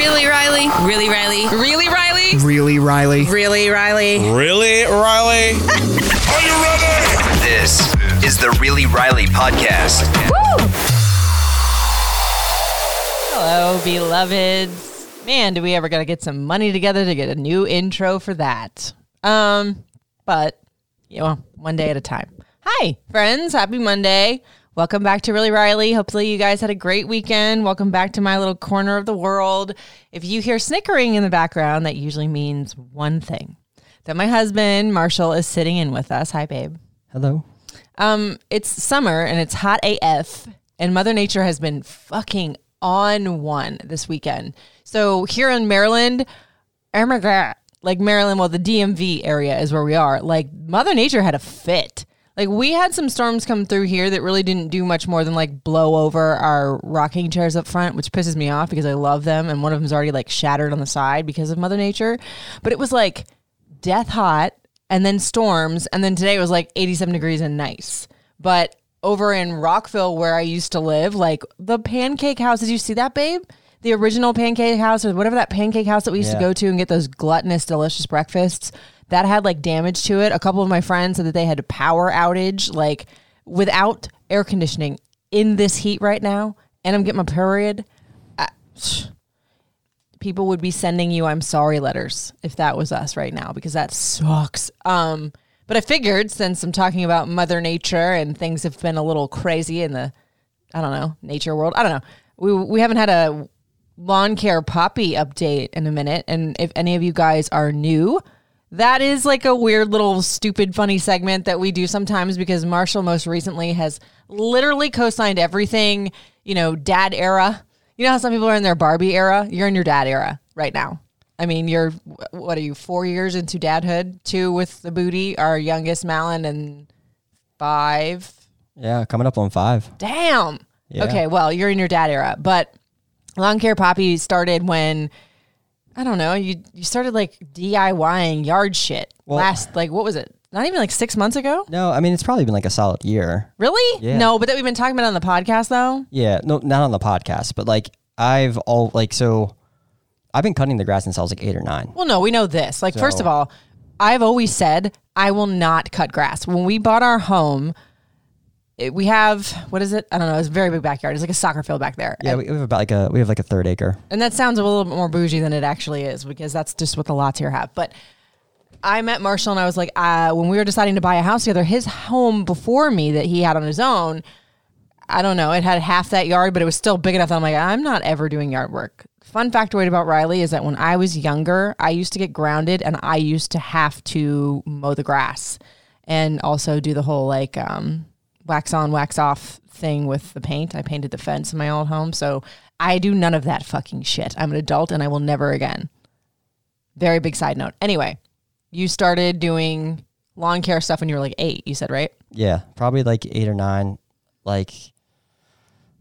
Really, Riley? Really, Riley? Really, Riley? Really, Riley? Really, Riley? Really, Riley? Are you ready? This is the Really Riley podcast. Hello, beloveds. Man, do we ever gotta get some money together to get a new intro for that? Um, but you know, one day at a time. Hi, friends. Happy Monday. Welcome back to Really Riley. Hopefully, you guys had a great weekend. Welcome back to my little corner of the world. If you hear snickering in the background, that usually means one thing that my husband, Marshall, is sitting in with us. Hi, babe. Hello. Um, it's summer and it's hot AF, and Mother Nature has been fucking on one this weekend. So here in Maryland, oh my God, like Maryland, well, the DMV area is where we are. Like Mother Nature had a fit. Like we had some storms come through here that really didn't do much more than like blow over our rocking chairs up front, which pisses me off because I love them, and one of them's already like shattered on the side because of Mother Nature. But it was like death hot and then storms and then today it was like 87 degrees and nice. But over in rockville where i used to live like the pancake house did you see that babe? The original pancake house or whatever that pancake house that we used to go to and get those gluttonous delicious breakfasts that had like damage to it a couple of my friends said that they had a power outage like without air conditioning in this heat right now and i'm getting my period people would be sending you I'm sorry letters if that was us right now because that sucks. Um but I figured since I'm talking about mother nature and things have been a little crazy in the I don't know, nature world. I don't know. We we haven't had a lawn care poppy update in a minute and if any of you guys are new, that is like a weird little stupid funny segment that we do sometimes because Marshall most recently has literally co-signed everything, you know, dad era. You know how some people are in their Barbie era? You're in your dad era right now. I mean, you're what are you? 4 years into dadhood, 2 with the booty, our youngest Malin and 5 Yeah, coming up on five. Damn. Yeah. Okay, well, you're in your dad era, but lawn care poppy started when I don't know, you you started like DIYing yard shit. Well- last like what was it? Not even like 6 months ago? No, I mean it's probably been like a solid year. Really? Yeah. No, but that we've been talking about on the podcast though. Yeah, no, not on the podcast, but like I've all like so. I've been cutting the grass since I was like eight or nine. Well, no, we know this. Like, first of all, I've always said I will not cut grass. When we bought our home, it, we have what is it? I don't know. It's a very big backyard. It's like a soccer field back there. Yeah, we we have about like a we have like a third acre. And that sounds a little bit more bougie than it actually is because that's just what the lots here have. But I met Marshall and I was like, uh, when we were deciding to buy a house together, his home before me that he had on his own, I don't know, it had half that yard, but it was still big enough that I'm like, I'm not ever doing yard work. Fun factoid about Riley is that when I was younger, I used to get grounded and I used to have to mow the grass and also do the whole like um, wax on, wax off thing with the paint. I painted the fence in my old home. So I do none of that fucking shit. I'm an adult and I will never again. Very big side note. Anyway, you started doing lawn care stuff when you were like eight, you said, right? Yeah, probably like eight or nine, like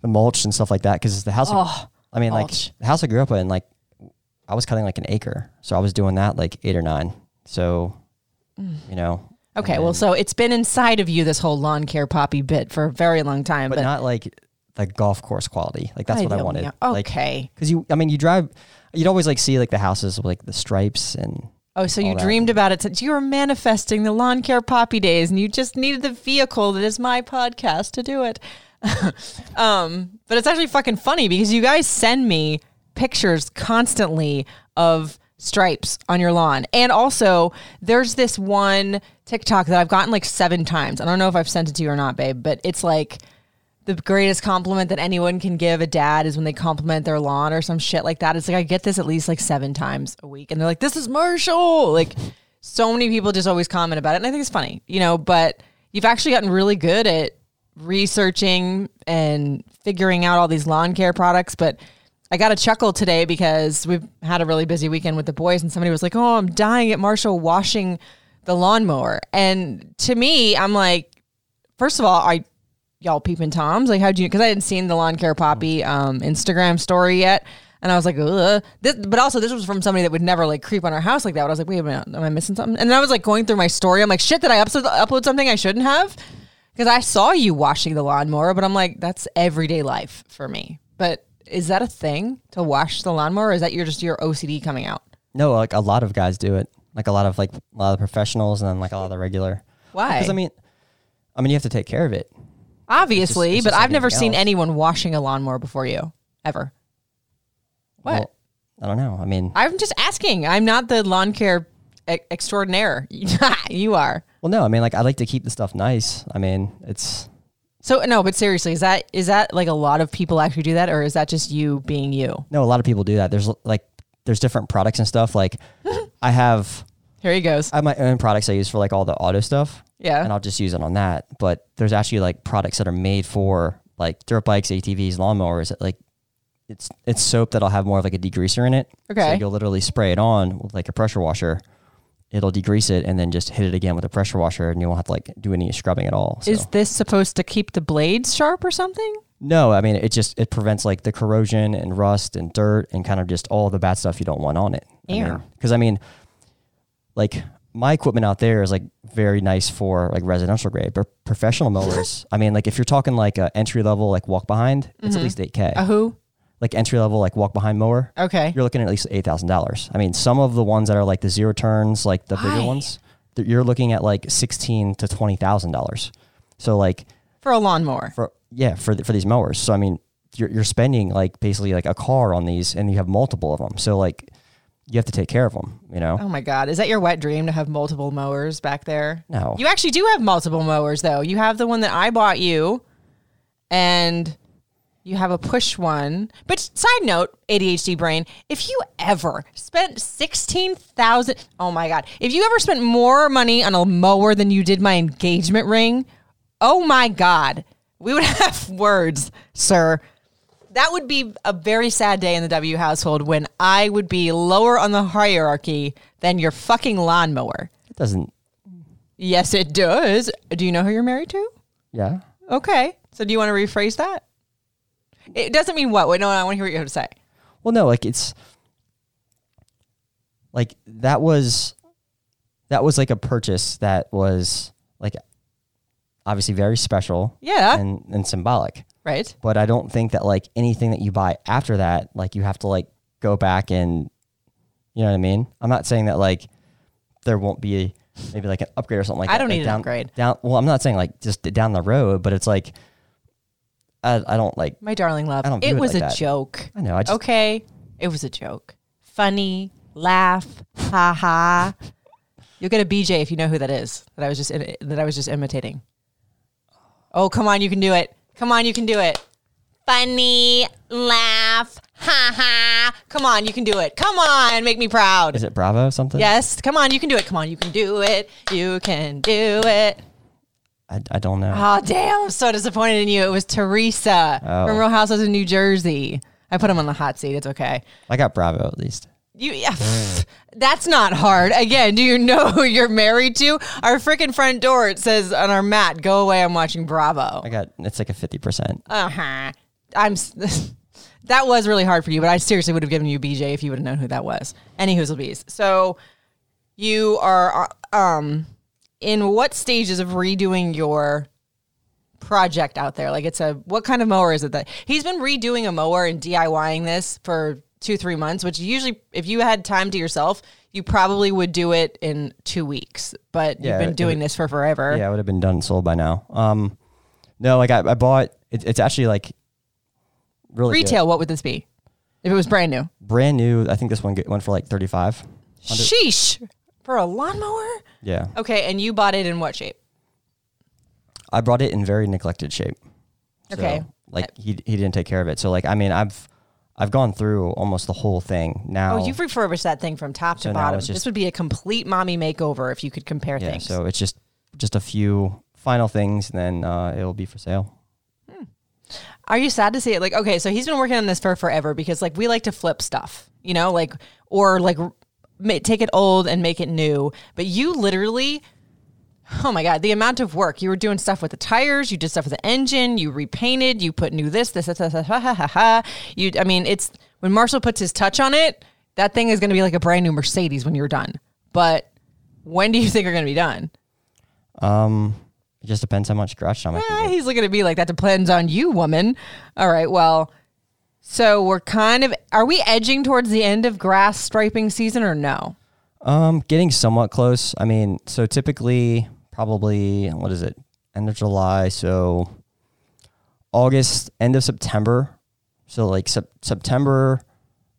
the mulch and stuff like that. Because the house, Oh, I mean, mulch. like the house I grew up in, like I was cutting like an acre, so I was doing that like eight or nine. So, mm. you know. Okay, well, so it's been inside of you this whole lawn care poppy bit for a very long time, but, but, not like the golf course quality. Like that's what I wanted. know. Like, Okay. because you, I mean, you drive, you'd always like see like the houses with like the stripes and oh, so you that. dreamed about it since you were manifesting the lawn care poppy days, and you just needed the vehicle that is my podcast to do it. um, but it's actually fucking funny because you guys send me pictures constantly of stripes on your lawn. And also, there's this one TikTok that I've gotten like seven times. I don't know if I've sent it to you or not, babe, but it's like the greatest compliment that anyone can give a dad is when they compliment their lawn or some shit like that. It's like I get this at least like seven times a week, and they're like, "This is Marshall." Like, so many people just always comment about it, and I think it's funny, you know. But you've actually gotten really good at researching and figuring out all these lawn care products. But I got a chuckle today because we've had a really busy weekend with the boys, and somebody was like, "Oh, I'm dying at Marshall washing the lawnmower," and to me, I'm like, first of all, I y'all peeping toms? Like how'd you because i hadn't seen the lawn care poppy um instagram story yet. And i was like Ugh. this but also this was from somebody that would never like creep on our house like that. But i was like wait a minute am i missing something? And then i was like going through my story. I'm like shit did i upload, upload something i shouldn't have? Because i saw you washing the lawnmower but i'm like that's everyday life for me. But is that a thing to wash the lawnmower? Or is that your just your OCD coming out? No, like a lot of guys do it. Like a lot of like a lot of professionals and then like a lot of the regular. Why? Because I mean, I mean you have to take care of it. Obviously, it's but just like I've never seen else. anyone washing a lawnmower before you ever. What? Well, I don't know. I mean, I'm just asking. I'm not the lawn care e- extraordinaire. you are. well, no. I mean, like I like to keep the stuff nice. I mean, it's So no, but seriously, is that is that like a lot of people actually do that, or is that just you being you? no. A lot of people do that. There's like there's different products and stuff. Like I have Here he goes. I have my own products I use for like all the auto stuff. Yeah. And I'll just use it on that. But there's actually like products that are made for like dirt bikes, ATVs, lawnmowers. Like it's it's soap that'll have more of like a degreaser in it. Okay, So you'll literally spray it on with like a pressure washer. It'll degrease it and then just hit it again with a pressure washer and you won't have to like do any scrubbing at all. So. Is this supposed to keep the blades sharp or something? no, I mean it just it prevents like the corrosion and rust and dirt and kind of just all the bad stuff you don't want on it. Ew. Because I mean, like my equipment out there is like very nice for like residential grade, but professional mowers. I mean, like if you're talking like a entry level like walk behind, it's at mm-hmm. least eight k. A who? Like entry level like walk behind mower, Okay. you're looking at at least eight thousand dollars. I mean, some of the ones that are like the zero turns, like the Why? bigger ones, you're looking at like sixteen to twenty thousand dollars. So like For a lawnmower. for yeah for th- for these mowers. So I mean, you're you're spending like basically like a car on these, and you have multiple of them. So like you have to take care of them. You know. Oh my God. Is that your wet dream to have multiple mowers back there? No. You actually do have multiple mowers though. You have the one that I bought you and you have a push one. But side note, ADHD brain, if you ever spent 16,000, oh my God, if you ever spent more money on a mower than you did my engagement ring, oh my God, we would have words, sir. That would be a very sad day in the W household when I would be lower on the hierarchy than your fucking lawnmower. It doesn't. Yes, it does. Do you know who you're married to? Yeah. Okay. So do you want to rephrase that? It doesn't mean what? Wait, no, I want to hear what you have to say. Well, no, like it's like that was that was like a purchase that was like obviously very special. Yeah. And and symbolic. Right. But I don't think that like anything that you buy after that, like you have to like go back and you know what I mean? I'm not saying that like there won't be maybe like an upgrade or something like I that. I don't like need an upgrade. Down well, I'm not saying like just down the road, but it's like I, I don't like My darling love. I don't It it was like a that. joke. I know, I just Okay. It was a joke. Funny, laugh, ha ha. You'll get a BJ if you know who that is. That I was just that I was just imitating. Oh, come on, you can do it. Come on, you can do it. Funny, laugh, ha ha. Come on, you can do it. Come on, make me proud. is it Bravo or something? Yes, come on, you can do it. Come on, you can do it. You can do it. I, I don't know. Oh, damn, I'm so disappointed in you. It was Teresa Oh. from Real Housewives of New Jersey. I put him on the hot seat. It's okay. I got Bravo at least. You, yeah, that's not hard. Again, do you know who you're married to? Our freaking front door. It says on our mat, "Go away. I'm watching Bravo." I got it's like a fifty percent. Uh huh. I'm. s- that was really hard for you, but I seriously would have given you BJ if you would have known who that was. Any whoozle bees. So you are uh, um in what stages of redoing your project out there? Like it's a what kind of mower is it that he's been redoing a mower and DIYing this for two three months, which usually if you had time to yourself. You probably would do it in two weeks, but Yeah, you've been doing would- this for forever. Yeah, it would have been done and sold by now. Um, no, like I, I bought. It, it's actually like really good. Retail, what would this be? If it was brand new? brand new. I think this one get, went for like thirty five. Sheesh. For a lawnmower? Yeah, Okay, and you bought it in what shape? I brought it in very neglected shape. So, Okay. like he he didn't take care of it. So like I mean I've I've gone through almost the whole thing now. Oh, you've refurbished that thing from top So to bottom. just- this would be a complete mommy makeover if you could compare yeah. things. So it's just just a few final things, and then uh, it'll be for sale. Are you sad to see it? Like, okay, so he's been working on this for forever because like we like to flip stuff, you know, like or like take it old and make it new. But you literally, oh my god, the amount of work you were doing stuff with the tires, you did stuff with the engine, you repainted, you put new this, this, this, this, this ha, ha, ha, ha. You, I mean, it's when Marshall puts his touch on it, that thing is going to be like a brand new Mercedes when you're done. But when do you think you're going to be done? Um, it just depends how much scratch time can he's looking at me like that depends on you, woman. All right, well, So we're kind of are we edging towards the end of grass striping season or no? Um, getting somewhat close. I mean, so typically, probably what is it? End of July, so August, end of September. So like sep- September,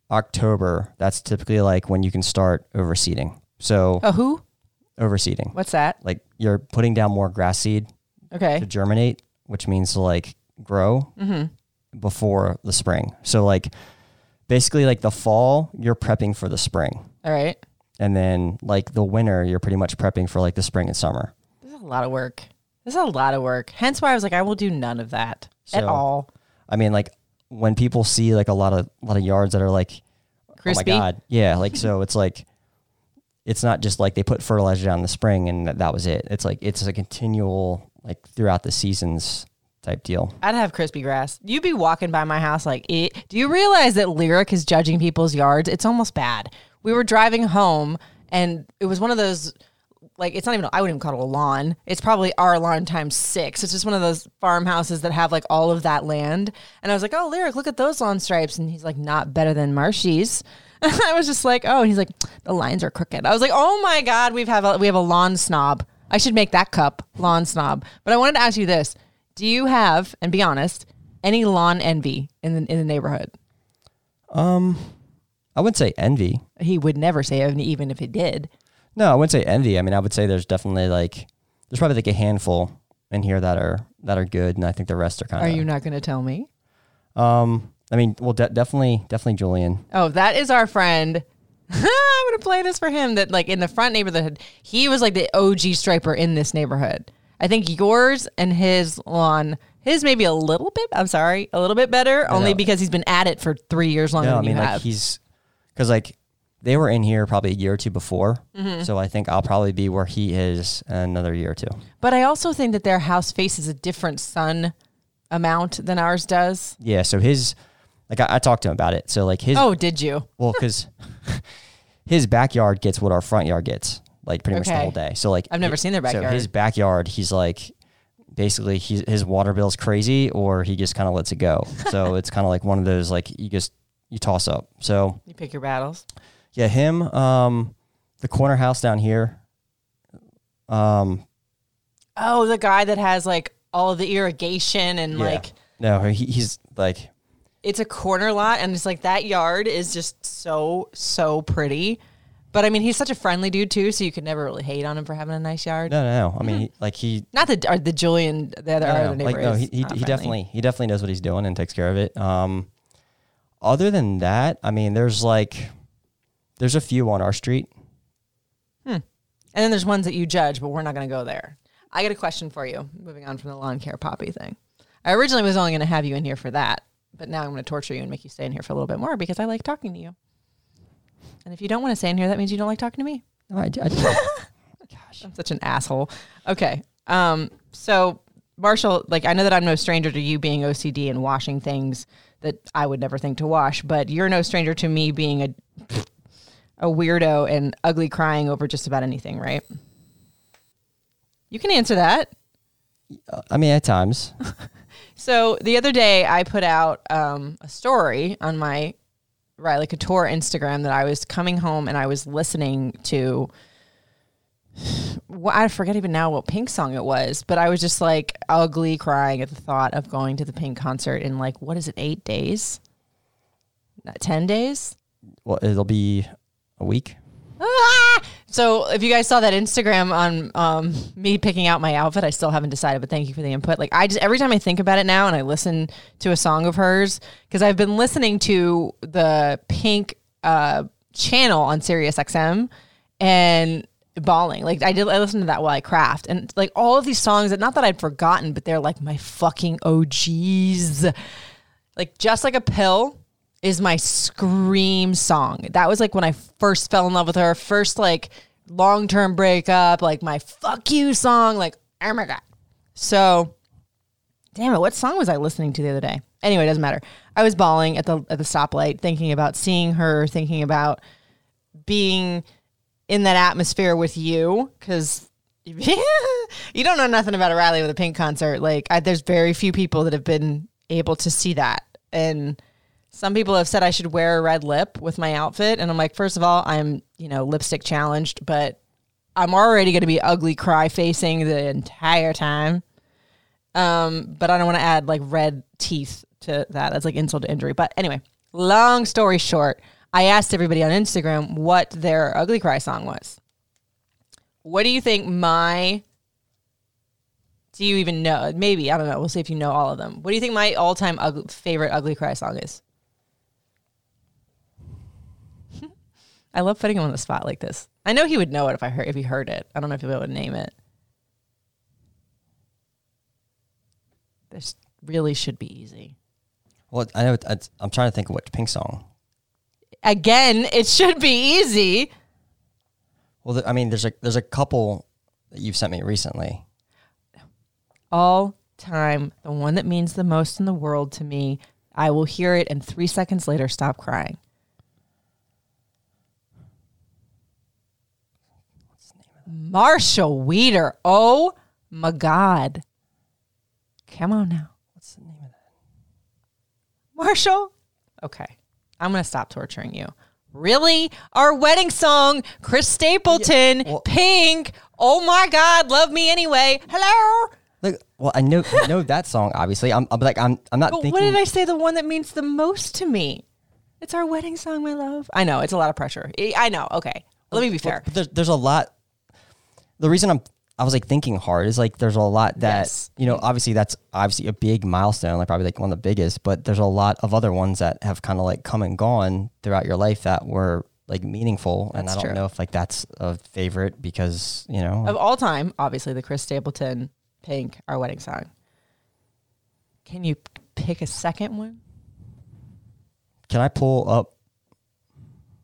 October. That's typically like when you can start overseeding. So A who? overseeding, What's that? like you're putting down more grass seed Okay. to germinate, which means to like grow before the spring. So like basically like the fall, you're prepping for the spring. All right. And then like the winter, you're pretty much prepping for like the spring and summer. This is a lot of work. This is a lot of work. Hence why I was like, I will do none of that at all. I mean, like when people see like a lot of lot of yards that are like, Crispy. oh my god, yeah, like so it's like it's not just like they put fertilizer down in the spring and that, that was it. It's like it's a continual like throughout the seasons type deal. I'd have crispy grass. You'd be walking by my house like, do you realize that Lyric is judging people's yards? It's almost bad. We were driving home and it was one of those, like, it's not even, I wouldn't even call it a lawn. It's probably our lawn times six. It's just one of those farmhouses that have like all of that land. And I was like, oh, Lyric, look at those lawn stripes. And he's like, not better than Marshy's. I was just like, oh, and he's like, the lines are crooked. I was like, oh my God, we've have a, we have a lawn snob. I should make that cup lawn snob. But I wanted to ask you this. Do you have, and be honest, any lawn envy in the in the neighborhood? Um, I wouldn't say envy. He would never say envy, even if he did. No, I wouldn't say envy. I mean, I would say there's definitely like there's probably like a handful in here that are that are good, and I think the rest are kind Are you not going to tell me? Um, I mean, well, de- definitely, definitely Julian. Oh, that is our friend. I'm going to play this for him. That like in the front neighborhood, he was like the OG striper in this neighborhood. I think yours and his lawn, his maybe a little bit. I'm sorry, a little bit better, only know. because he's been at it for three years longer No, I than mean you like have. he's because like they were in here probably a year or two before, Mm-hmm. so I think I'll probably be where he is another year or two. But I also think that their house faces a different sun amount than ours does. Yeah, so his like I, I talked to him about it. So like his Oh, did you? well because his backyard gets what our front yard gets like pretty much the Okay. whole day. So like I've never seen their backyard. So backyard. his backyard, he's like basically he's, his water bill's crazy or he just kind of lets it go. so it's kind of like one of those like you just you toss up. So You pick your battles. Yeah, him. Um, the corner house down here. Um, Oh, the guy that has like all of the irrigation and yeah. like no, he, he's like it's a corner lot and it's like that yard is just so so pretty. But I mean, he's such a friendly dude too, so you could never really hate on him for having a nice yard. no, no, no. I mean, he, like he. Not the or the Julian, the other, No, no, other neighbor. like no, he he, he definitely he definitely knows what he's doing and takes care of it. Um, other than that, I mean, there's like there's a few on our street. And then there's ones that you judge, but we're not going to go there. I got a question for you. Moving on from the lawn care poppy thing. I originally was only going to have you in here for that, but now I'm going to torture you and make you stay in here for a little bit more because I like talking to you. And if you don't want to stay in here, that means you don't like talking to me. No, I, do. I, gosh, I'm such an asshole. Okay. Um, so Marshall, like I know that I'm no stranger to you being OCD and washing things that I would never think to wash, but you're no stranger to me being a a weirdo and ugly crying over just about anything, right? You can answer that. I mean, at times. So the other day, I put out um, a story on my Riley Couture Instagram that I was coming home and I was listening to. Well, I forget even now what Pink song it was, but I was just like ugly crying at the thought of going to the Pink concert in like what is it, eight days, Not ten days. Well, it'll be a week. Ah! So if you guys saw that Instagram on um, me picking out my outfit, I still haven't decided, but thank you for the input. Like I just every time I think about it now and I listen to a song of hers because I've been listening to the Pink uh, channel on Sirius XM and bawling. Like I did, I listened to that while I craft and like all of these songs that not that I'd forgotten, but they're like my fucking OGs. Like just like a pill is my scream song. That was like when I first fell in love with her, first like long term breakup, like my fuck you song. Like, oh my God. So, damn it, what song was I listening to the other day? Anyway, it doesn't matter. I was bawling at the at the stoplight, thinking about seeing her, thinking about being in that atmosphere with you, because you don't know nothing about a rally with a pink concert. Like, I, there's very few people that have been able to see that, and Some people have said I should wear a red lip with my outfit. And I'm like, first of all, I'm, you know, lipstick challenged, but I'm already going to be ugly cry facing the entire time. Um, but I don't want to add like red teeth to that. That's like insult to injury. But anyway, long story short, I asked everybody on Instagram what their ugly cry song was. What do you think my do you even know? Maybe I don't know. We'll see if you know all of them. What do you think my all-time ugly, favorite ugly cry song is? I love putting him on the spot like this. I know he would know it if I heard if he heard it. I don't know if he would name it. This really should be easy. Well, I know. It's, I'm trying to think of what Pink song. Again, it should be easy. Well, th- I mean, there's a there's a couple that you've sent me recently. All time, the one that means the most in the world to me. I will hear it and three seconds later stop crying. Marshall Weeder. Oh my God. Come on now. What's the name of that? Marshall? Okay. I'm going to stop torturing you. Really? Our wedding song, Chris Stapleton, Yeah, well- Pink. Oh my God, love me anyway. Hello. Like, well, I know I know that song. Obviously, I'm, I'm like I'm I'm not But thinking. what did I say? The one that means the most to me. It's our wedding song, my love. I know it's a lot of pressure. I know. Okay, let me be fair. But there's, there's a lot. The reason I'm I was like thinking hard is like there's a lot that Yes. you know obviously that's obviously a big milestone like probably like one of the biggest but there's a lot of other ones that have kind of like come and gone throughout your life that were like meaningful and I don't true. know if like that's a favorite because you know Of all time, obviously the Chris Stapleton, Pink, our wedding song. Can you pick a second one? can I pull up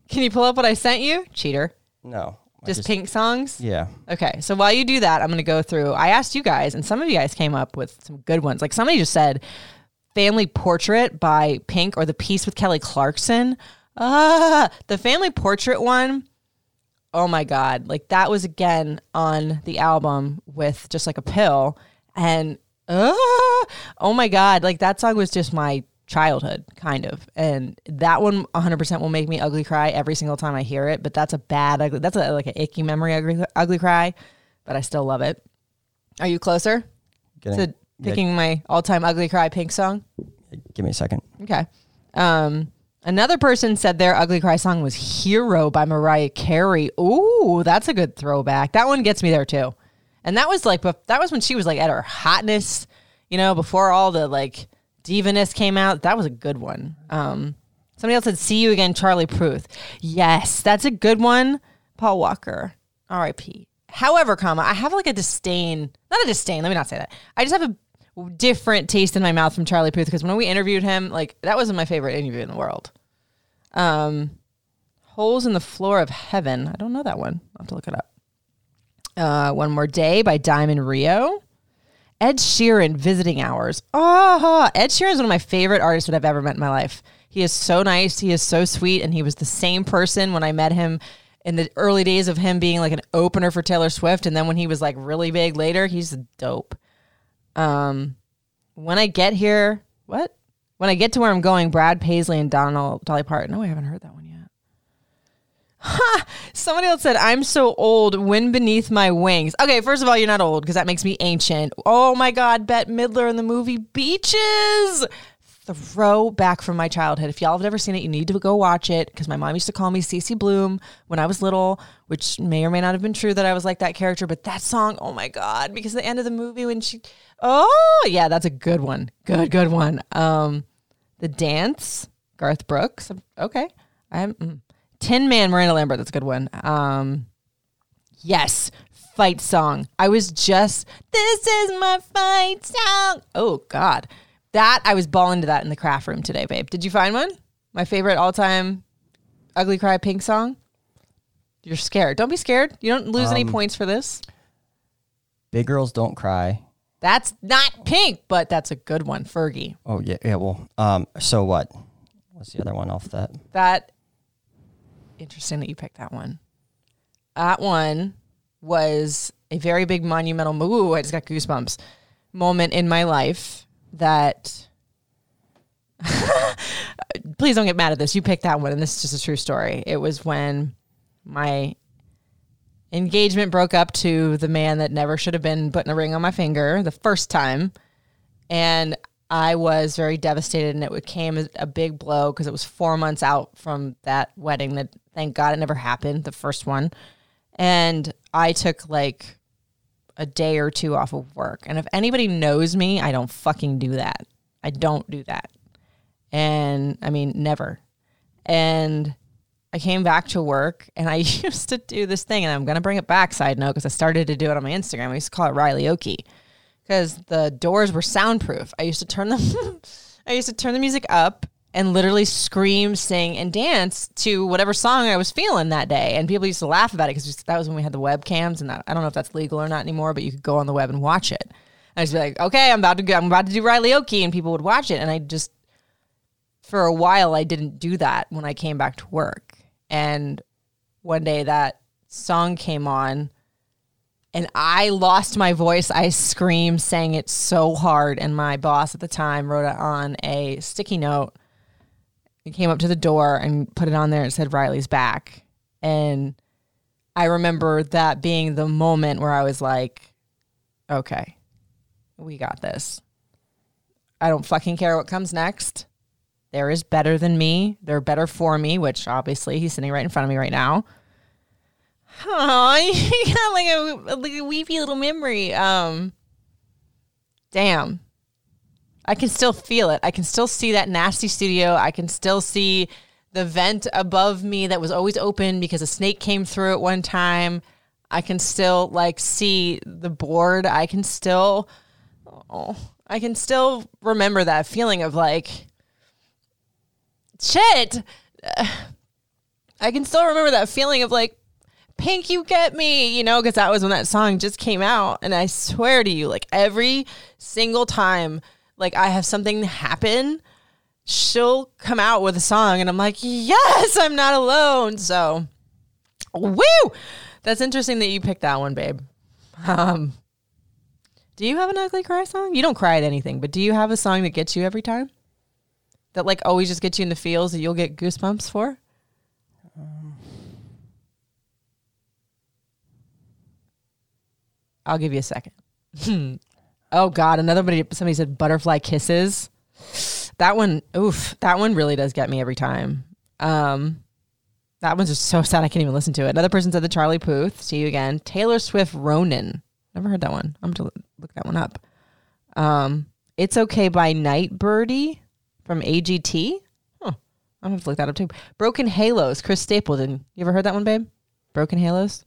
Can you pull up what I sent you? Cheater. no I Just, Pink songs. yeah Okay, so while you do that, I'm going to go through. I asked you guys, and some of you guys came up with some good ones. Like somebody just said, "Family Portrait" by Pink or "The Piece with Kelly Clarkson." Ah, the Family Portrait one. Oh my god! Like that was again on the album with just like a pill, and ah, oh my god! Like that song was just my childhood kind of. And that one 100% will make me ugly cry every single time i hear it but that's a bad ugly that's a, like an icky memory ugly, ugly cry but i still love it. Are you closer Getting- to yeah, picking my all-time ugly cry pink song? Give me a second. Okay. Um another person said their ugly cry song was hero by mariah carey. Ooh that's a good throwback. That one gets me there too. And that was like that was when she was like at her hotness you know before all the like divaness came out. That was a good one. Um somebody else said see you again charlie Puth. Yes that's a good one. Paul walker rip however comma i have like a disdain not a disdain let me not say that. I just have a different taste in my mouth from charlie Puth because when we interviewed him like that wasn't my favorite interview in the world. Um holes in the floor of heaven. I don't know that one. I'll have to look it up. Uh, One More Day by Diamond Rio. Ed Sheeran, Visiting Hours. Oh, Ed Sheeran is one of my favorite artists that I've ever met in my life. He is so nice. He is so sweet. And he was the same person when I met him in the early days of him being like an opener for Taylor Swift. And then when he was like really big later, he's dope. Um, when I get here, what? When I get to where I'm going, Brad Paisley and Donald Dolly Parton. No, I haven't heard that one yet. Somebody else said, I'm so old, wind beneath my wings. Okay, first of all, you're not old because that makes me ancient. Oh my God, Bette Midler in the movie Beaches. Throwback from my childhood. If y'all have never seen it, you need to go watch it because my mom used to call me Cece Bloom when I was little, which may or may not have been true that I was like that character. But that song, oh my God, because the end of the movie when she, oh yeah, that's a good one. Good, good one. Um, The Dance, Garth Brooks. Okay. I'm. Mm. Tin Man, Miranda Lambert. That's a good one. Um, yes, fight song. I was just, this is my fight song. Oh, God. That, I was balling to that in the craft room today, babe. Did you find one? My favorite all time Ugly Cry Pink song? You're scared. Don't be scared. You don't lose any points for this. big girls don't cry That's not pink, but that's a good one. Fergie. oh yeah yeah well um so what what's the other one off that That interesting that you picked that one. That one was a very big monumental ooh, I just got goosebumps moment in my life that please don't get mad at this. You picked that one, and this is just a true story. It was when my engagement broke up to the man that never should have been putting a ring on my finger the first time. And I was very devastated, and it came as a big blow because it was four months out from that wedding that, thank God, it never happened, the first one. And I took like a day or two off of work. And if anybody knows me, I don't fucking do that. I don't do that. And I mean, never. And I came back to work and I used to do this thing, and I'm going to bring it back, side note, because I started to do it on my Instagram. I used to call it Riley Oki because the doors were soundproof. I used to turn them, I used to turn the music up and literally scream, sing, and dance to whatever song I was feeling that day. And people used to laugh about it because that was when we had the webcams, and that, I don't know if that's legal or not anymore, but you could go on the web and watch it. And I'd be like, okay, I'm about to go, I'm about to do Riley Oki, and people would watch it, and I just for a while I didn't do that when I came back to work. And one day that song came on and I lost my voice. I screamed, sang it so hard. And my boss at the time wrote it on a sticky note and came up to the door and put it on there and said, Riley's back. And I remember that being the moment where I was like, okay, we got this. I don't fucking care what comes next there is better than me. They're better for me, which obviously he's sitting right in front of me right now. Oh, you got like a, like a weepy little memory. Um, damn. I can still feel it. I can still see that nasty studio. I can still see the vent above me that was always open because a snake came through it one time. I can still like see the board. I can still, oh, I can still remember that feeling of like, shit. I can still remember that feeling of like, Pink, you get me, you know, because that was when that song just came out. And I swear to you, like every single time, like I have something happen, she'll come out with a song, and I'm like, yes, I'm not alone. So, woo! That's interesting that you picked that one, babe. Um, do you have an ugly cry song? You don't cry at anything, but do you have a song that gets you every time? That like always just gets you in the feels that you'll get goosebumps for? I'll give you a second. oh God, another somebody somebody said butterfly kisses. That one, oof, that one really does get me every time. Um, that one's just so sad I can't even listen to it. Another person said the Charlie Puth. See you again. Taylor Swift Ronan. Never heard that one. I'm gonna look that one up. Um, it's okay by Nightbirde from AGT. Huh. I'm gonna have to look that up too. Broken Halos. Chris Stapleton. You ever heard that one, babe? Broken Halos.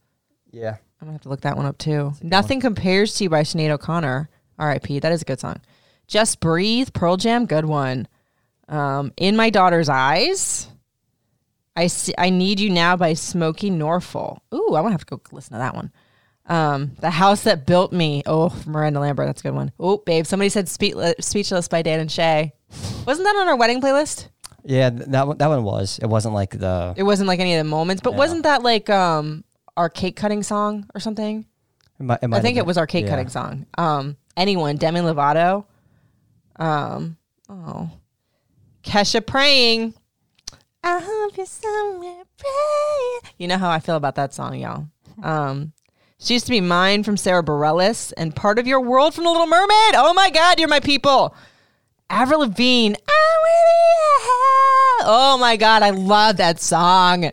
Yeah. I'm gonna have to look that one up too. Nothing compares to you by Sinead O'Connor. R.I.P. That is a good song. Just breathe. Pearl Jam. Good one. Um, In my daughter's eyes. I see. I need you now by Smokie Norful. Ooh, I'm gonna have to go listen to that one. Um, the house that built me. Oh, Miranda Lambert. That's a good one. Oh, babe. Somebody said Speechless, Speechless by Dan and Shay. Wasn't that on our wedding playlist? Yeah, that one, that one was. It wasn't like the. It wasn't like any of the moments, but Yeah. wasn't that like um our cake cutting song or something? It might, it might I think it been. was our cake Yeah. cutting song. Um, anyone, Demi Lovato. Um, oh, Kesha praying. I hope you're somewhere praying. You know how I feel about that song, y'all. Um, she used to be mine from Sara Bareilles and part of your world from The Little Mermaid. Oh my God, you're my people. Avril Lavigne. Oh my God, I love that song.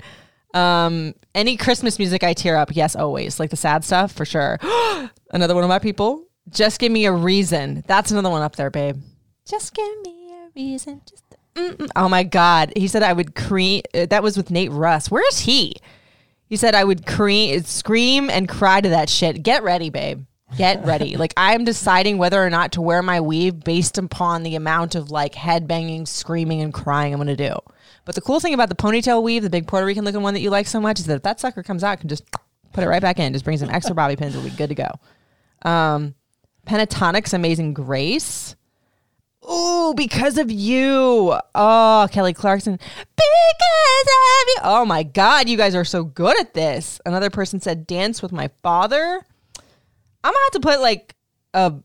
Um, any Christmas music, I tear up. Yes, always. Like the sad stuff, for sure. another one of my people. Just give me a reason. That's another one up there, babe. Just give me a reason. Just mm-mm. oh my god. He said I would cream. That was with Nate Ruess. Where is he? He said I would cream, scream and cry to that shit. Get ready, babe. Get ready. like I'm deciding whether or not to wear my weave based upon the amount of like head banging, screaming, and crying I'm gonna do. But the cool thing about the ponytail weave, the big Puerto Rican looking one that you like so much, is that if that sucker comes out, I can just put it right back in. Just bring some extra bobby pins, we'll be good to go. Um, Pentatonix, Amazing Grace. Ooh, because of you. Oh, Kelly Clarkson. Because of you. Oh my God, you guys are so good at this. Another person said, Dance with my father. I'm gonna have to put like a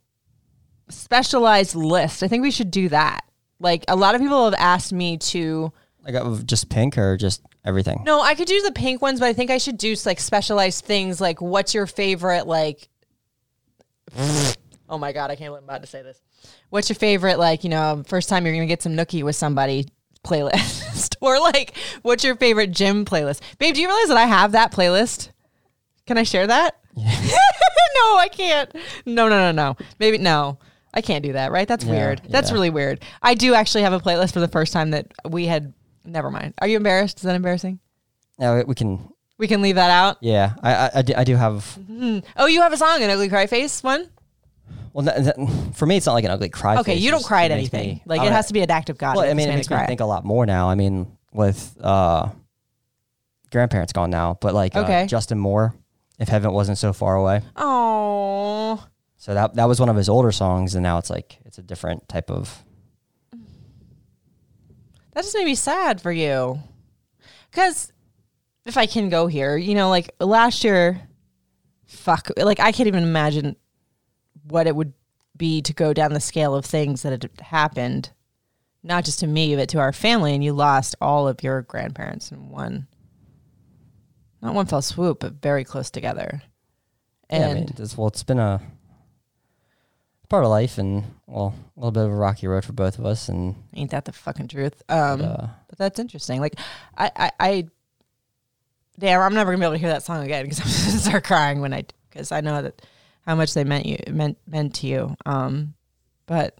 specialized list. I think we should do that. Like a lot of people have asked me to Like just pink or just everything? No, I could do the pink ones, but I think I should do like specialized things. Like, what's your favorite? Like, oh my god, I can't believe I'm about to say this. What's your favorite? Like, you know, first time you're gonna get some nookie with somebody playlist, or like, what's your favorite gym playlist? Babe, do you realize that I have that playlist? Can I share that? no, I can't. No, no, no, no. Maybe no. I can't do that, right? That's Yeah, weird. That's yeah. really weird. I do actually have a playlist for the first time that we had. Never mind. Are you embarrassed? Is that embarrassing? No, we- can. We can leave that out. Yeah, I I, I, do, I do have. Mm-hmm. Oh, you have a song, an ugly cry face one. Well, th- th- for me, it's not like an ugly cry. Okay, face, you don't cry at anything. me- like it has to be an act of God. Well, I mean, it makes me me cry. think a lot more now. I mean, with uh, grandparents gone now, but like Okay. uh, Justin Moore, if heaven wasn't so far away. Oh, So that that was one of his older songs, and now it's like it's a different type of. that just made me sad for you. Because if I can go here, you know, like last year, fuck, like I can't even imagine what it would be to go down the scale of things that had happened, not just to me, but to our family, and you lost all of your grandparents in one, not one fell swoop, but very close together. yeah, I mean, it's, well, it's been a part of life, and well, a little bit of a rocky road for both of us, and Ain't that the fucking truth? Um, uh, but that's interesting. Like, I, I, I, damn, I'm never gonna be able to hear that song again because I'm gonna start crying when I, because I know that how much they meant you meant meant to you. Um, but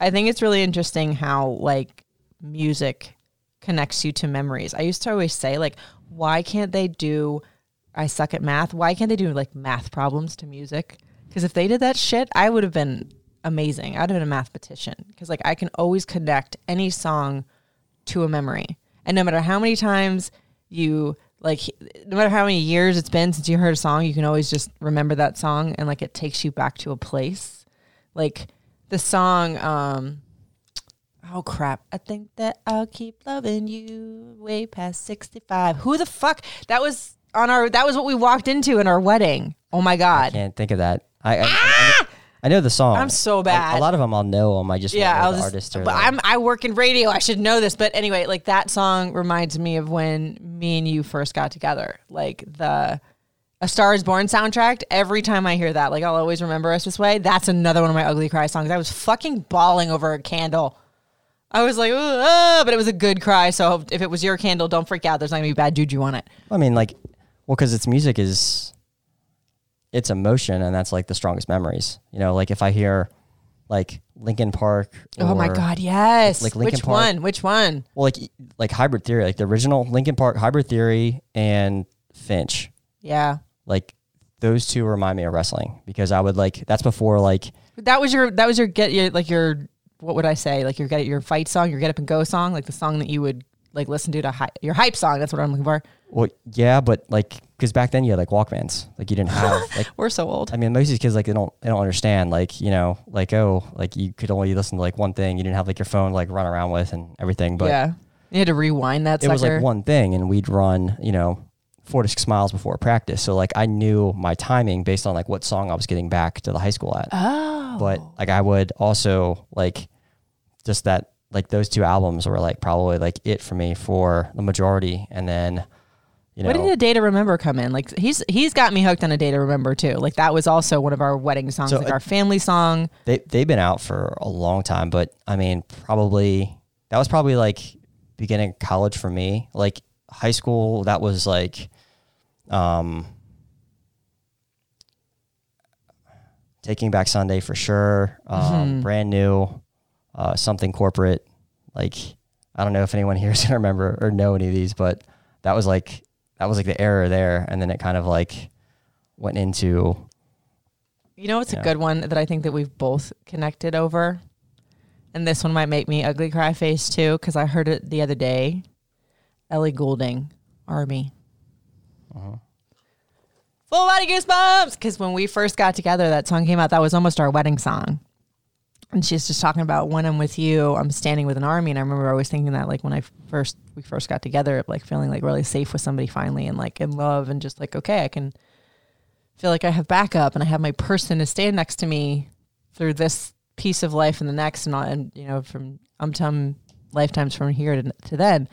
I think it's really interesting how like music connects you to memories. I used to always say like, why can't they do? I suck at math. Why can't they do like math problems to music? Because if they did that shit, I would have been amazing. I'd have been a mathematician. Because like I can always connect any song to a memory, and no matter how many times you like, no matter how many years it's been since you heard a song, you can always just remember that song, and like it takes you back to a place. Like the song, um, oh crap! I think that I'll keep loving you way past sixty-five. Who the fuck? That was on our. That was what we walked into in our wedding. Oh my god I can't think of that. I I, I, know, I know the song. I'm so bad. A, lot of them I'll know them. I just yeah, I'll the just. but the- I'm I work in radio. I should know this. But anyway, like that song reminds me of when me and you first got together. Like the A Star Is Born soundtrack. Every time I hear that, like I'll always remember us this way. That's another one of my ugly cry songs. I was fucking bawling over a candle. I was like, but it was a good cry. So if it was your candle, don't freak out. There's not gonna be bad juju on it. I mean, like, well, because its music is, it's emotion, and that's like the strongest memories. You know, like if I hear, like Linkin Park. oh my god, yes. like Linkin Which Park. one? Which one? Well, like like Hybrid Theory, like the original Linkin Park Hybrid Theory and Finch, Yeah. like those two remind me of wrestling because I would like that's before like That was your that was your get your like your what would I say like your get your fight song your get up and go song like the song that you would like listen to to hy- your hype song that's what I'm looking for. well yeah, but like because back then you had like Walkmans, like you didn't have like We're so old. I mean, most of these kids like they don't they don't understand like you know like oh like you could only listen to like one thing. You didn't have like your phone like run around with and everything. But yeah, you had to rewind that. it was like one thing, and we'd run you know four to six miles before practice. So like I knew my timing based on like what song I was getting back to the high school at. Oh, But like I would also like just that like those two albums were like probably like it for me for the majority, and then you know what did a day to remember come in? Like he's he's got me hooked on a day to remember too. Like that was also one of our wedding songs, So, like uh, our family song. they they've been out for a long time, but I mean, probably that was probably like beginning college for me. Like high school, that was like, um, Taking Back Sunday for sure. Um, brand new, uh, something corporate. Like I don't know if anyone here is gonna remember or know any of these, but that was like that was like the error there, and then it kind of like went into You know, it's Yeah. a good one that I think that we've both connected over. And this one might make me ugly cry face too, because I heard it the other day. Ellie Goulding, Army. Uh-huh. Full body goosebumps. Because when we first got together, that song came out. That was almost our wedding song. And she's just talking about when I'm with you, I'm standing with an army. And I remember always thinking that, like when I first we first got together, like feeling like really safe with somebody finally, and like in love, and just like okay, I can feel like I have backup and I have my person to stand next to me through this piece of life and the next and and you know from um tum lifetimes from here to, to then.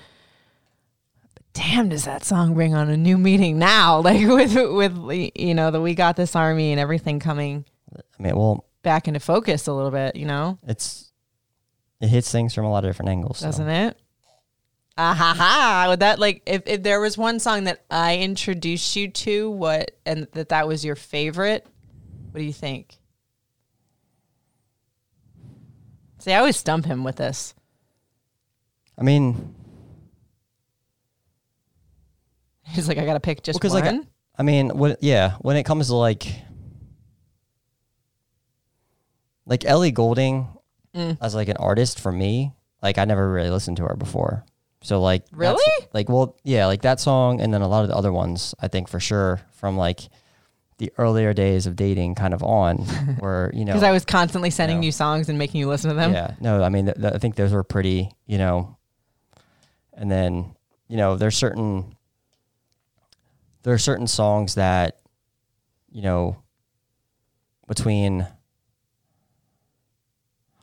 But damn, does that song bring on a new meaning now? Like with with you know the We Got This Army and everything coming I mean, well, back into focus a little bit. You know, it's it hits things from a lot of different angles. doesn't it? Ah ha ha! Would that like if, if there was one song that I introduced you to, what and that that was your favorite? What do you think? See, I always stump him with this. I mean, He's like, I gotta pick just because one. like I, I mean, when yeah, when it comes to like like Ellie Goulding Mm. as like an artist for me, like I never really listened to her before. So like that's- Really? like well yeah, like that song and then a lot of the other ones I think for sure from like the earlier days of dating kind of on where you know Because I was constantly sending No. you songs and making you listen to them. Yeah, no, I mean, th- th- I think those were pretty, you know. And then, you know, there's certain there are certain songs that, you know, between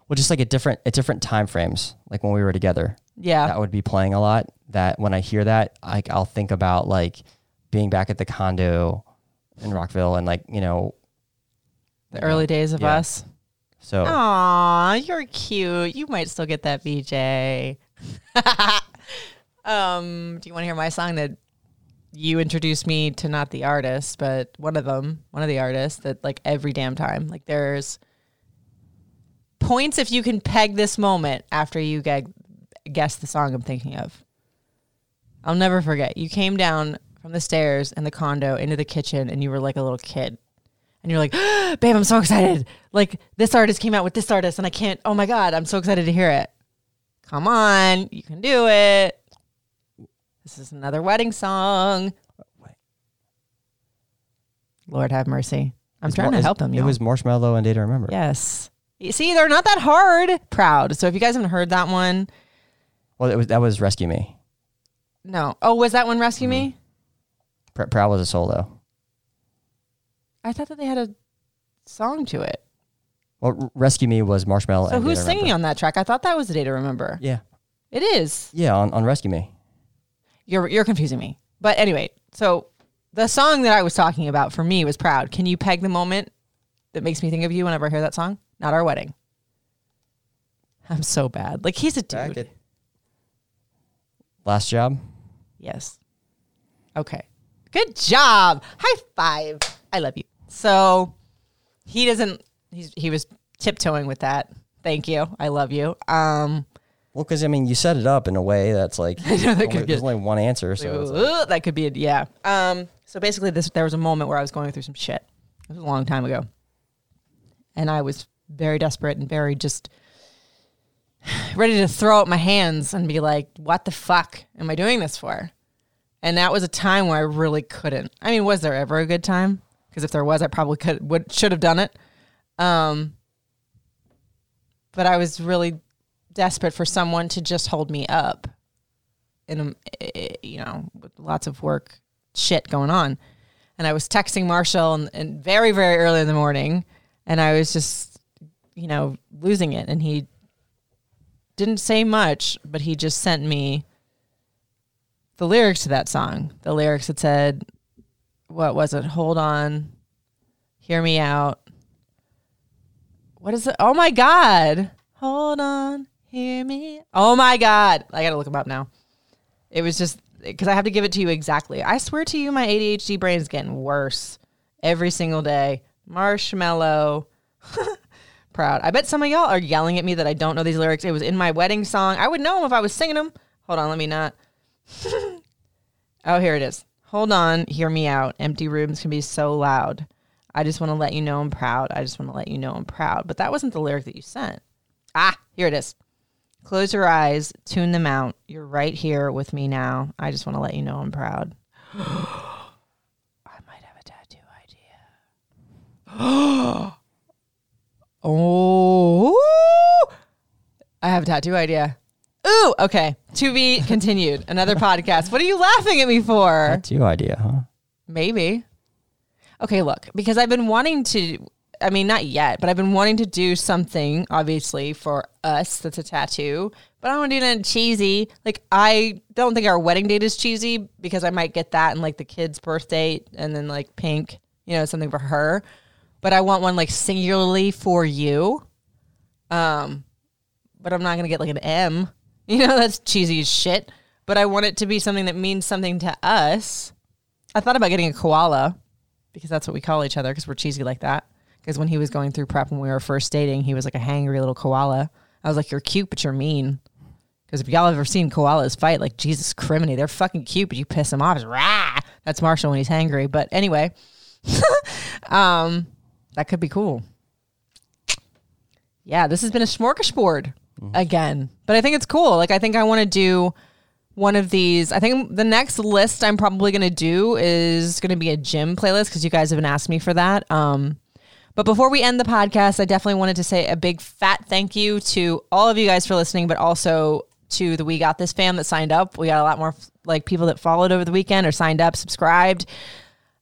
well, just like at different at different time frames, like when we were together, Yeah. that would be playing a lot. That when I hear that, like I'll think about like being back at the condo in Rockville and like you know, the early days of Yeah. us. so Aw, you're cute. You might still get that BJ. um, do you want to hear my song that you introduced me to? Not the artist, but one of them, one of the artists that like every damn time. Like there's points if you can peg this moment after you get guess the song I'm thinking of. I'll never forget. You came down from the stairs in the condo into the kitchen, and you were like a little kid and you're like, babe, I'm so excited. Like this artist came out with this artist, and I can't. Oh my god, I'm so excited to hear it. Come on, you can do it. This is another wedding song. Lord have mercy. I'm It's trying Mar- to help him. It y'all. was Marshmello and Day to Remember. yes. You see, they're not that hard. Proud. So if you guys haven't heard that one, Well, it was that was Rescue Me. no. Oh, was that one Rescue Me? Mm-hmm. Pr- Proud was a solo. I thought that they had a song to it. Well, R- Rescue Me was Marshmello. So and who's to singing Remember. on that track? I thought that was the day to remember. Yeah, It is. yeah, on, on Rescue Me. You're you're confusing me. But anyway, so the song that I was talking about for me was Proud. Can you peg the moment that makes me think of you whenever I hear that song? Not our wedding. I'm so bad. Like he's a dude. Last job. Yes. Okay. Good job. High five. I love you. So he doesn't he's he was tiptoeing with that. Thank you. I love you. Um Well, because I mean, you set it up in a way that's like that only- could there's only one answer. So it's like, Ooh, that could be it. Yeah. Um. So basically, this there was a moment where I was going through some shit. It was a long time ago, and I was very desperate and very just ready to throw up my hands and be like, "What the fuck am I doing this for?" And that was a time where I really couldn't. I mean, was there ever a good time? Because if there was, I probably could would should have done it. Um. But I was really desperate for someone to just hold me up in a, eh, you know, with lots of work shit going on. And I was texting Marshall and, and very, very early in the morning, and I was just, you know, losing it. And he didn't say much, but he just sent me the lyrics to that song. The lyrics that said, what was it? Hold on, hear me out. What is it? Oh my God. Hold on, hear me. Oh my God. I got to look him up now. It was just because I have to give it to you exactly. I swear to you, my ADHD brain is getting worse every single day. Marshmello. Proud. I bet some of y'all are yelling at me that I don't know these lyrics. It was in my wedding song. I would know them if I was singing them. Hold on, let me not. oh, here it is. Hold on, hear me out. Empty rooms can be so loud. I just want to let you know I'm proud. I just want to let you know I'm proud. But that wasn't the lyric that you sent. Ah, here it is. Close your eyes, tune them out. You're right here with me now. I just want to let you know I'm proud. I might have a tattoo idea. oh, I have a tattoo idea. Ooh, okay. To be continued. Another podcast. What are you laughing at me for? tattoo idea, huh? Maybe. Okay, look, because I've been wanting to, I mean, not yet, but I've been wanting to do something, obviously, for us that's a tattoo, but I don't want to do anything cheesy. Like I don't think our wedding date is cheesy because I might get that and like the kid's birthday and then like pink, you know, something for her. But I want one like singularly for you. Um, but I'm not gonna get like an M. You know, that's cheesy as shit. But I want it to be something that means something to us. I thought about getting a koala because that's what we call each other because we're cheesy like that. Because when he was going through prep when we were first dating, he was like a hangry little koala. I was like, "You're cute, but you're mean." Because if y'all ever seen koalas fight, like Jesus criminy, they're fucking cute, but you piss them off. It's rah. That's Marshall when he's hangry. But anyway, um, that could be cool. Yeah, this has been a smorgasbord again, but I think it's cool. Like, I think I want to do one of these. I think the next list I'm probably going to do is going to be a gym playlist because you guys have been asking me for that. Um, but before we end the podcast, I definitely wanted to say a big fat thank you to all of you guys for listening, but also to the We Got This fam that signed up. We got a lot more like people that followed over the weekend or signed up, subscribed.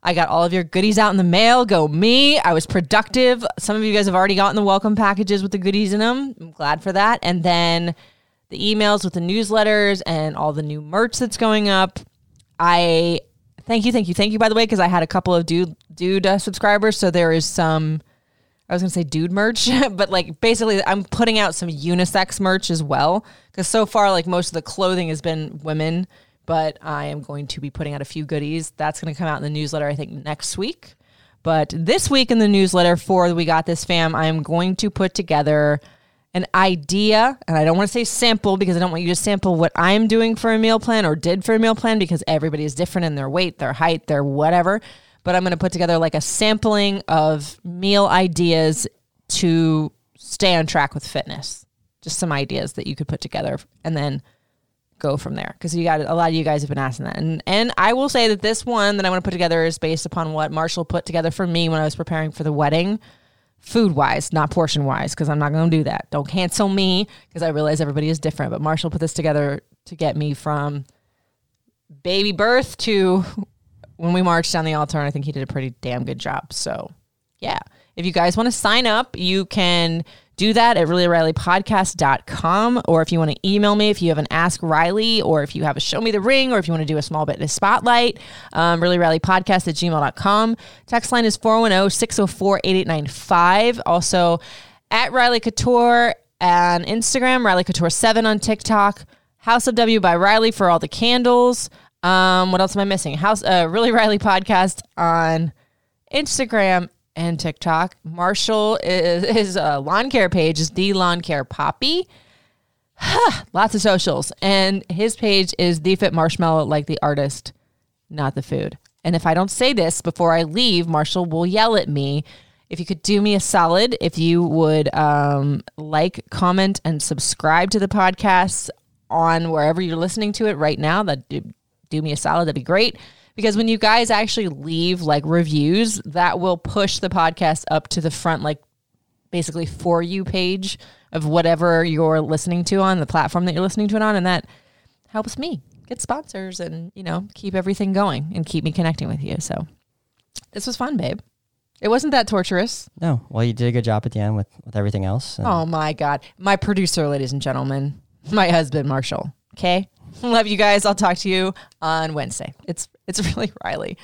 I got all of your goodies out in the mail. Go me. I was productive. Some of you guys have already gotten the welcome packages with the goodies in them. I'm glad for that. And then the emails with the newsletters and all the new merch that's going up. I thank you, thank you, thank you. By the way, because I had a couple of dude dude uh, subscribers, so there is some. I was gonna say dude merch, but like basically, I'm putting out some unisex merch as well. Because so far, like most of the clothing has been women, but I am going to be putting out a few goodies. That's gonna come out in the newsletter, I think, next week. But this week in the newsletter for We Got This fam, I am going to put together an idea, and I don't want to say sample because I don't want you to sample what I'm doing for a meal plan or did for a meal plan because everybody is different in their weight, their height, their whatever. But I'm going to put together like a sampling of meal ideas to stay on track with fitness. Just some ideas that you could put together and then go from there because you got a lot of you guys have been asking that and and I will say that this one that I want to put together is based upon what Marshall put together for me when I was preparing for the wedding food wise, not portion wise, because I'm not going to do that. Don't cancel me because I realize everybody is different. But Marshall put this together to get me from baby birth to when we marched down the altar. And I think he did a pretty damn good job. So, yeah. If you guys want to sign up, you can do that at reallyrileypodcast.com. Or if you want to email me, if you have an Ask Riley, or if you have a Show Me the Ring, or if you want to do a small bit of spotlight, um, reallyrileypodcast at gmail.com. Text line is 410 604 8895. Also at Riley Couture on Instagram, Riley Couture 7 on TikTok, House of W by Riley for all the candles. Um, what else am I missing? House, uh, Really Riley podcast on Instagram and TikTok. Marshall is his uh, lawn care page is the lawn care poppy. Lots of socials, and his page is the fit marshmello, like the artist, not the food. And if I don't say this before I leave, Marshall will yell at me. If you could do me a solid, if you would um, like, comment, and subscribe to the podcast on wherever you're listening to it right now, that do, do me a solid. That'd be great because when you guys actually leave like reviews, that will push the podcast up to the front, like basically for you page of whatever you're listening to on the platform that you're listening to it on, and that helps me get sponsors and you know keep everything going and keep me connecting with you. So this was fun, babe. It wasn't that torturous. No, well, you did a good job at the end with, with everything else. Oh my god, my producer, ladies and gentlemen, my husband Marshall. Okay, love you guys. I'll talk to you on Wednesday. It's it's really Riley.